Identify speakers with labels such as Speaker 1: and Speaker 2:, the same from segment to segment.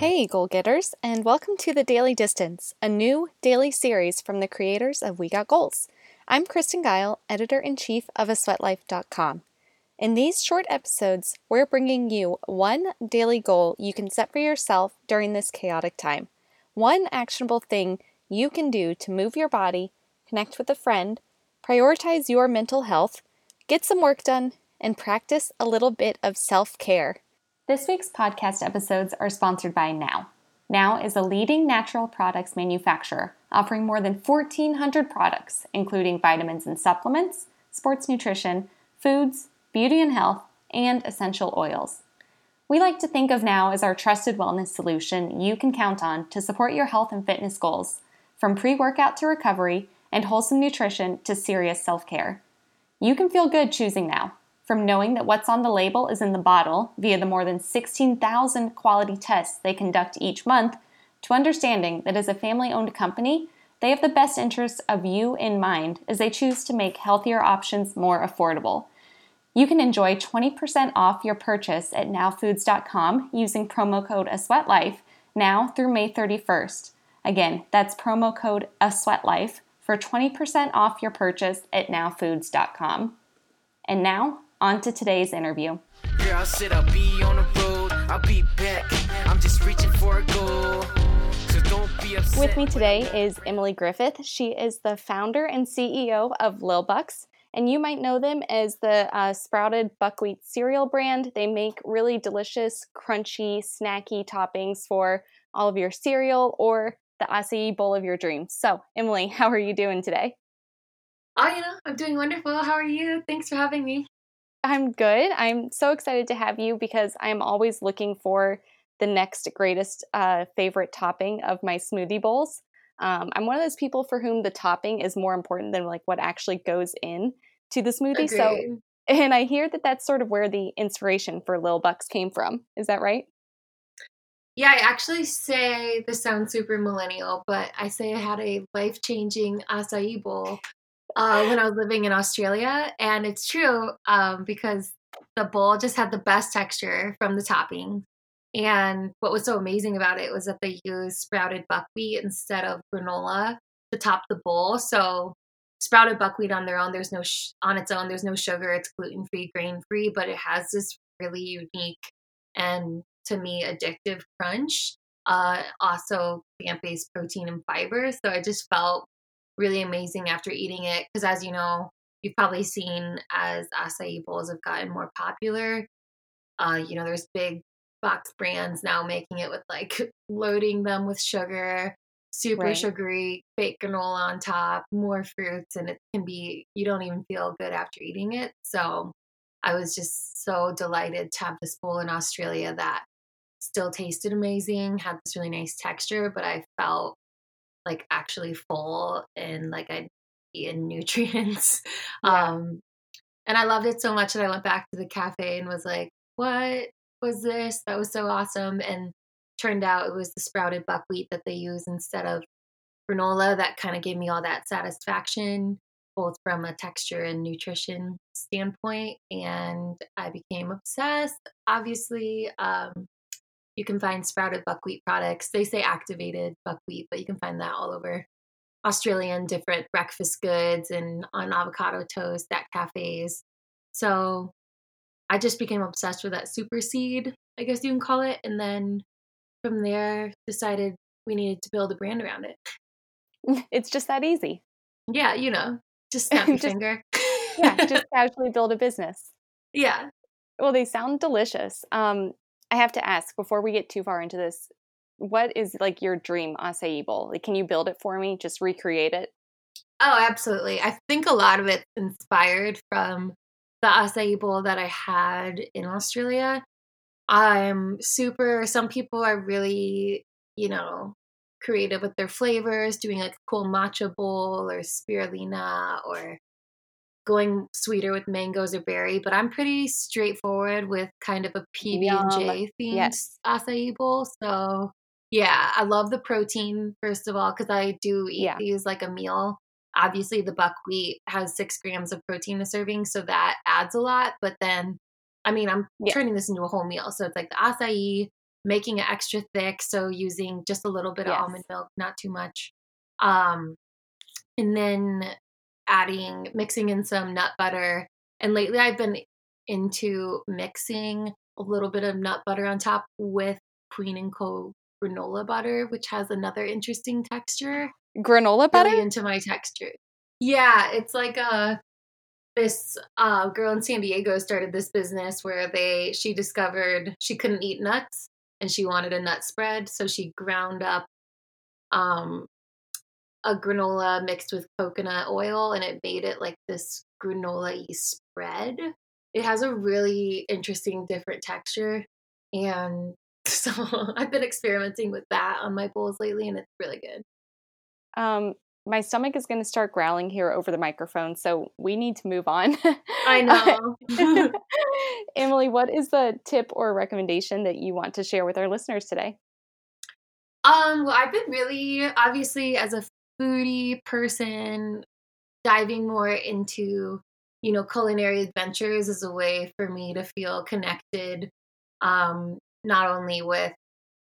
Speaker 1: Hey, goal getters, and welcome to the Daily Distance, a new daily series from the creators of We Got Goals. I'm Kristen Geil, editor in chief of asweatlife.com. In these short episodes, we're bringing you one daily goal you can set for yourself during this chaotic time, one actionable thing you can do to move your body, connect with a friend, prioritize your mental health, get some work done, and practice a little bit of self care. This week's podcast episodes are sponsored by Now. Now is a leading natural products manufacturer, offering more than 1,400 products, including vitamins and supplements, sports nutrition, foods, beauty and health, and essential oils. We like to think of Now as our trusted wellness solution you can count on to support your health and fitness goals, from pre workout to recovery and wholesome nutrition to serious self care. You can feel good choosing Now from knowing that what's on the label is in the bottle via the more than 16,000 quality tests they conduct each month, to understanding that as a family owned company, they have the best interests of you in mind as they choose to make healthier options more affordable. You can enjoy 20% off your purchase at nowfoods.com using promo code ASweatLife now through May 31st. Again, that's promo code ASweatLife for 20% off your purchase at nowfoods.com. And now, on to today's interview. Girl, said I'll be on the road. I'll be back. I'm just reaching for a goal. So With me today is Emily Griffith. She is the founder and CEO of Lil Bucks, and you might know them as the uh, sprouted buckwheat cereal brand. They make really delicious, crunchy, snacky toppings for all of your cereal or the acai bowl of your dreams. So, Emily, how are you doing today?
Speaker 2: Oh, you know, I'm doing wonderful. How are you? Thanks for having me.
Speaker 1: I'm good. I'm so excited to have you because I'm always looking for the next greatest uh, favorite topping of my smoothie bowls. Um, I'm one of those people for whom the topping is more important than like what actually goes in to the smoothie. Agreed. So, and I hear that that's sort of where the inspiration for Lil Bucks came from. Is that right?
Speaker 2: Yeah, I actually say this sounds super millennial, but I say I had a life changing acai bowl uh, when I was living in Australia. And it's true um, because the bowl just had the best texture from the topping. And what was so amazing about it was that they used sprouted buckwheat instead of granola to top the bowl. So sprouted buckwheat on their own, there's no sh- on its own, there's no sugar. It's gluten free, grain free, but it has this really unique and to me addictive crunch. Uh, also plant based protein and fiber. So I just felt really amazing after eating it because as you know you've probably seen as acai bowls have gotten more popular uh, you know there's big box brands now making it with like loading them with sugar super right. sugary fake granola on top more fruits and it can be you don't even feel good after eating it so i was just so delighted to have this bowl in australia that still tasted amazing had this really nice texture but i felt like actually full and like I'd eaten nutrients. Yeah. Um, and I loved it so much that I went back to the cafe and was like, what was this? That was so awesome. And turned out it was the sprouted buckwheat that they use instead of granola that kind of gave me all that satisfaction, both from a texture and nutrition standpoint. And I became obsessed. Obviously, um, you can find sprouted buckwheat products. They say activated buckwheat, but you can find that all over Australian different breakfast goods and on avocado toast at cafes. So I just became obsessed with that super seed, I guess you can call it. And then from there, decided we needed to build a brand around it.
Speaker 1: It's just that easy.
Speaker 2: Yeah, you know, just snap your just, finger.
Speaker 1: yeah, just casually build a business.
Speaker 2: Yeah.
Speaker 1: Well, they sound delicious. Um, I have to ask before we get too far into this, what is like your dream acai bowl? Like, can you build it for me? Just recreate it?
Speaker 2: Oh, absolutely. I think a lot of it's inspired from the acai bowl that I had in Australia. I'm super, some people are really, you know, creative with their flavors, doing like a cool matcha bowl or spirulina or going sweeter with mangoes or berry, but I'm pretty straightforward with kind of a PB and J themed yes. acai bowl. So yeah, I love the protein first of all because I do eat yeah. these like a meal. Obviously, the buckwheat has six grams of protein a serving, so that adds a lot. But then, I mean, I'm yeah. turning this into a whole meal, so it's like the acai, making it extra thick. So using just a little bit
Speaker 1: Yes.
Speaker 2: of almond milk, not too much. Um, and then adding, mixing in some nut butter. And lately I've been into mixing a little bit of nut butter on top with Queen and Co granola butter, which has another interesting texture.
Speaker 1: Granola butter?
Speaker 2: Really into my texture. Yeah, it's like a this uh, girl in San Diego started this business where they she discovered she couldn't eat nuts and she wanted a nut spread, so she ground up um a granola mixed with coconut oil and it made it like this granola y spread. It has a really interesting different texture and so I've been experimenting with that on my bowls lately and it's really good.
Speaker 1: Um, my stomach is going to start growling here over the microphone, so we need to move on.
Speaker 2: I know.
Speaker 1: Emily, what is the tip or recommendation that you want to share with our listeners today?
Speaker 2: Um, well, I've been really obviously as a foodie person diving more into, you know, culinary adventures is a way for me to feel connected um not only with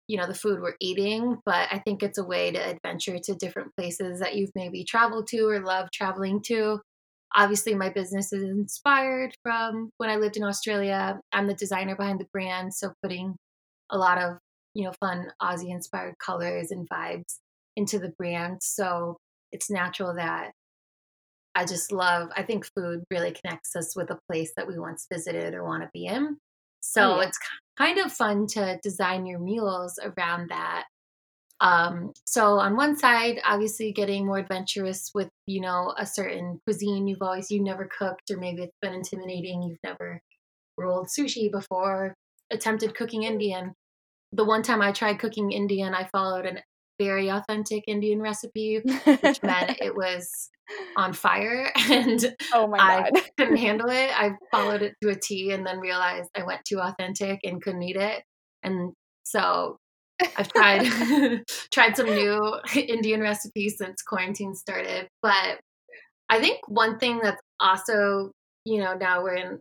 Speaker 2: you know the food we're eating, but I think it's a way to adventure to different places that you've maybe traveled to or love traveling to. Obviously, my business is inspired from when I lived in Australia. I'm the designer behind the brand, so putting a lot of you know fun Aussie inspired colors and vibes into the brand. So it's natural that I just love. I think food really connects us with a place that we once visited or want to be in. So
Speaker 1: Oh, yeah.
Speaker 2: it's kind of fun to design your meals around that. Um, so on one side, obviously getting more adventurous with, you know, a certain cuisine you've always you never cooked, or maybe it's been intimidating, you've never rolled sushi before, attempted cooking Indian. The one time I tried cooking Indian, I followed a very authentic Indian recipe, which meant it was on fire and
Speaker 1: oh my God.
Speaker 2: I couldn't handle it. I followed it to a T and then realized I went too authentic and couldn't eat it. And so I've tried tried some new Indian recipes since quarantine started. But I think one thing that's also, you know, now we're in,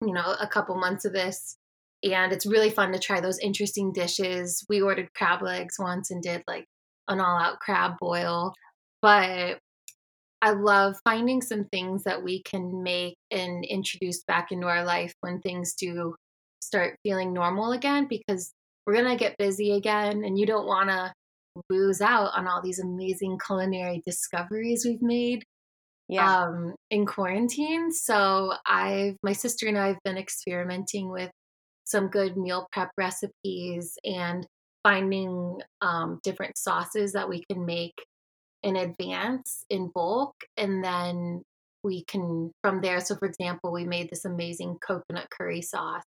Speaker 2: you know, a couple months of this and it's really fun to try those interesting dishes. We ordered crab legs once and did like an all out crab boil. But I love finding some things that we can make and introduce back into our life when things do start feeling normal again because we're going to get busy again and you don't want to lose out on all these amazing culinary discoveries we've made
Speaker 1: yeah.
Speaker 2: um, in quarantine. So I've my sister and I have been experimenting with some good meal prep recipes and finding um, different sauces that we can make in advance in bulk and then we can from there so for example we made this amazing coconut curry sauce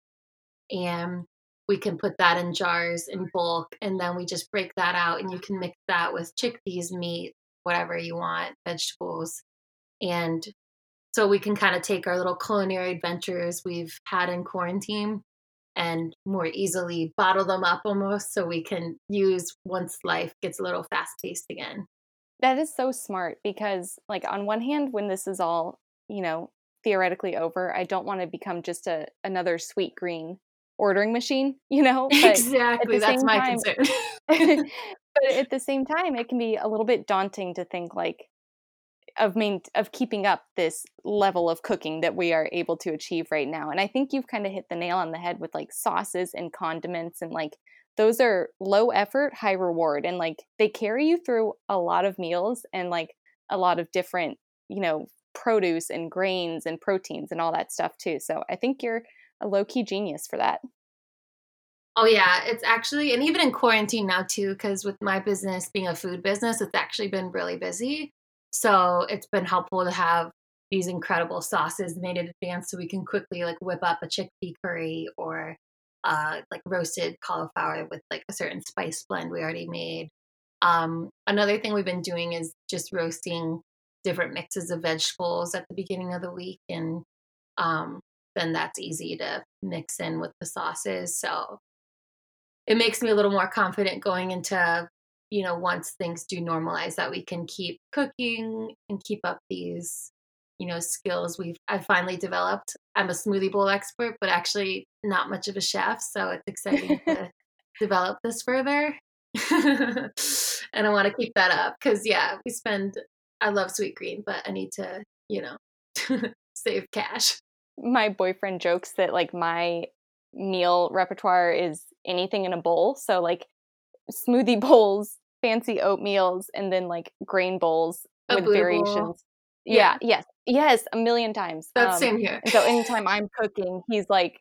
Speaker 2: and we can put that in jars in bulk and then we just break that out and you can mix that with chickpeas meat whatever you want vegetables and so we can kind of take our little culinary adventures we've had in quarantine and more easily bottle them up almost so we can use once life gets a little fast paced again
Speaker 1: That is so smart because, like, on one hand, when this is all, you know, theoretically over, I don't want to become just a another Sweetgreen ordering machine, you know. But
Speaker 2: exactly that's my
Speaker 1: time-
Speaker 2: concern
Speaker 1: but at the same time, it can be a little bit daunting to think like of main of keeping up this level of cooking that we are able to achieve right now. And I think you've kind of hit the nail on the head with like sauces and condiments and like those are low effort, high reward and like they carry you through a lot of meals and like a lot of different, you know, produce and grains and proteins and all that stuff too. So I think you're a low key genius for that.
Speaker 2: Oh yeah, it's actually and even in quarantine now too cuz with my business being a food business, it's actually been really busy. So it's been helpful to have these incredible sauces made in advance so we can quickly like whip up a chickpea curry or uh like roasted cauliflower with like a certain spice blend we already made. Um another thing we've been doing is just roasting different mixes of vegetables at the beginning of the week and um then that's easy to mix in with the sauces. So it makes me a little more confident going into you know once things do normalize that we can keep cooking and keep up these you know skills we've i've finally developed i'm a smoothie bowl expert but actually not much of a chef so it's exciting to develop this further. and I want to keep that up because, yeah, we spend, I love Sweetgreen, but I need to, you know, save cash.
Speaker 1: My boyfriend jokes that like my meal repertoire is anything in a bowl. So, like smoothie bowls, fancy oatmeals, and then like grain bowls
Speaker 2: A
Speaker 1: with
Speaker 2: blue bowl.
Speaker 1: variations. Yeah. yes, yes, a million times.
Speaker 2: That's
Speaker 1: Um,
Speaker 2: same here.
Speaker 1: So anytime I'm cooking, he's like,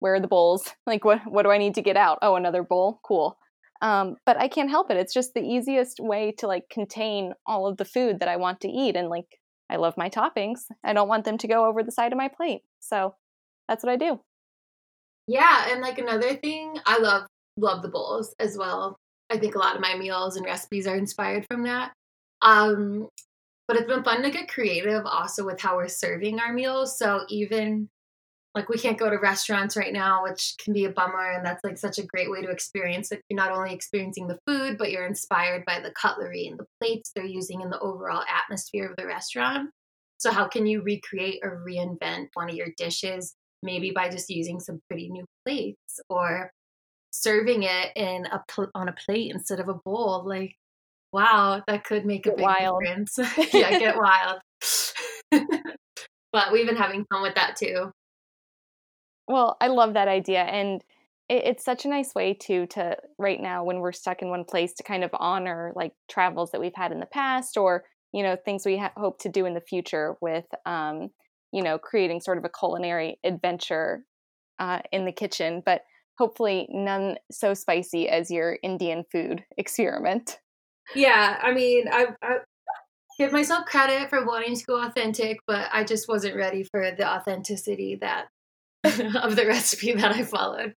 Speaker 1: "Where are the bowls? Like, what what do I need to get out? Oh, another bowl. Cool." Um, but I can't help it. It's just the easiest way to like contain all of the food that I want to eat, and like I love my toppings. I don't want them to go over the side of my plate, so that's what I do.
Speaker 2: Yeah, and like another thing, I love love the bowls as well. I think a lot of my meals and recipes are inspired from that. Um, but it's been fun to get creative also with how we're serving our meals. So even like we can't go to restaurants right now, which can be a bummer, and that's like such a great way to experience it. You're not only experiencing the food, but you're inspired by the cutlery and the plates they're using and the overall atmosphere of the restaurant. So how can you recreate or reinvent one of your dishes maybe by just using some pretty new plates or serving it in a pl- on a plate instead of a bowl like wow that could make a big
Speaker 1: wild.
Speaker 2: difference. Yeah get wild. But we've been having fun with that too.
Speaker 1: Well, I love that idea, and it, it's such a nice way to to right now when we're stuck in one place to kind of honor like travels that we've had in the past, or you know things we ha- hope to do in the future with um, you know creating sort of a culinary adventure uh, in the kitchen, but hopefully none so spicy as your Indian food experiment.
Speaker 2: yeah i mean I, I give myself credit for wanting to go authentic but i just wasn't ready for the authenticity that of the recipe that i followed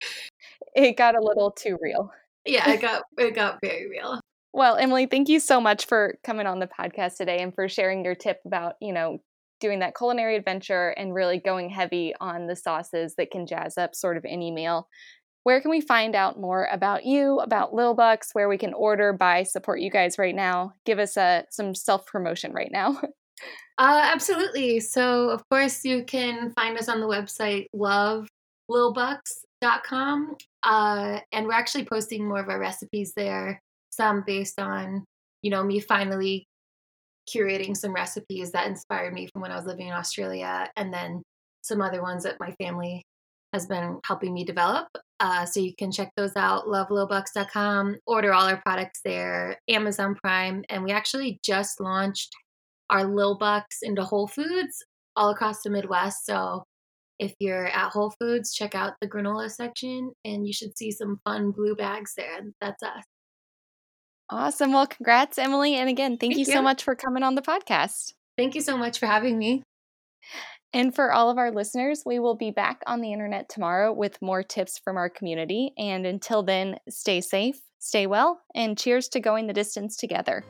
Speaker 1: It got a little too real.
Speaker 2: yeah it got it got very real
Speaker 1: Well, Emily, thank you so much for coming on the podcast today and for sharing your tip about, you know, doing that culinary adventure and really going heavy on the sauces that can jazz up sort of any meal. Where can we find out more about you, about Lil Bucks, where we can order, buy, support you guys right now? Give us a, some self promotion right now.
Speaker 2: Uh, absolutely. So, of course, you can find us on the website lovelilbucks.com. Uh, and we're actually posting more of our recipes there, some based on, you know, me finally curating some recipes that inspired me from when I was living in Australia, and then some other ones that my family has been helping me develop. Uh, so you can check those out, lovelilbucks.com, order all our products there, Amazon Prime, and we actually just launched our Lil Bucks into Whole Foods all across the Midwest. So if you're at Whole Foods, check out the granola section and you should see some fun blue bags there. That's us.
Speaker 1: awesome. Well, congrats, Emily. And again, thank,
Speaker 2: Thank
Speaker 1: you so much for coming on the podcast.
Speaker 2: Thank you so much for having me.
Speaker 1: And for all of our listeners, we will be back on the internet tomorrow with more tips from our community. And until then, stay safe, stay well, and cheers to going the distance together.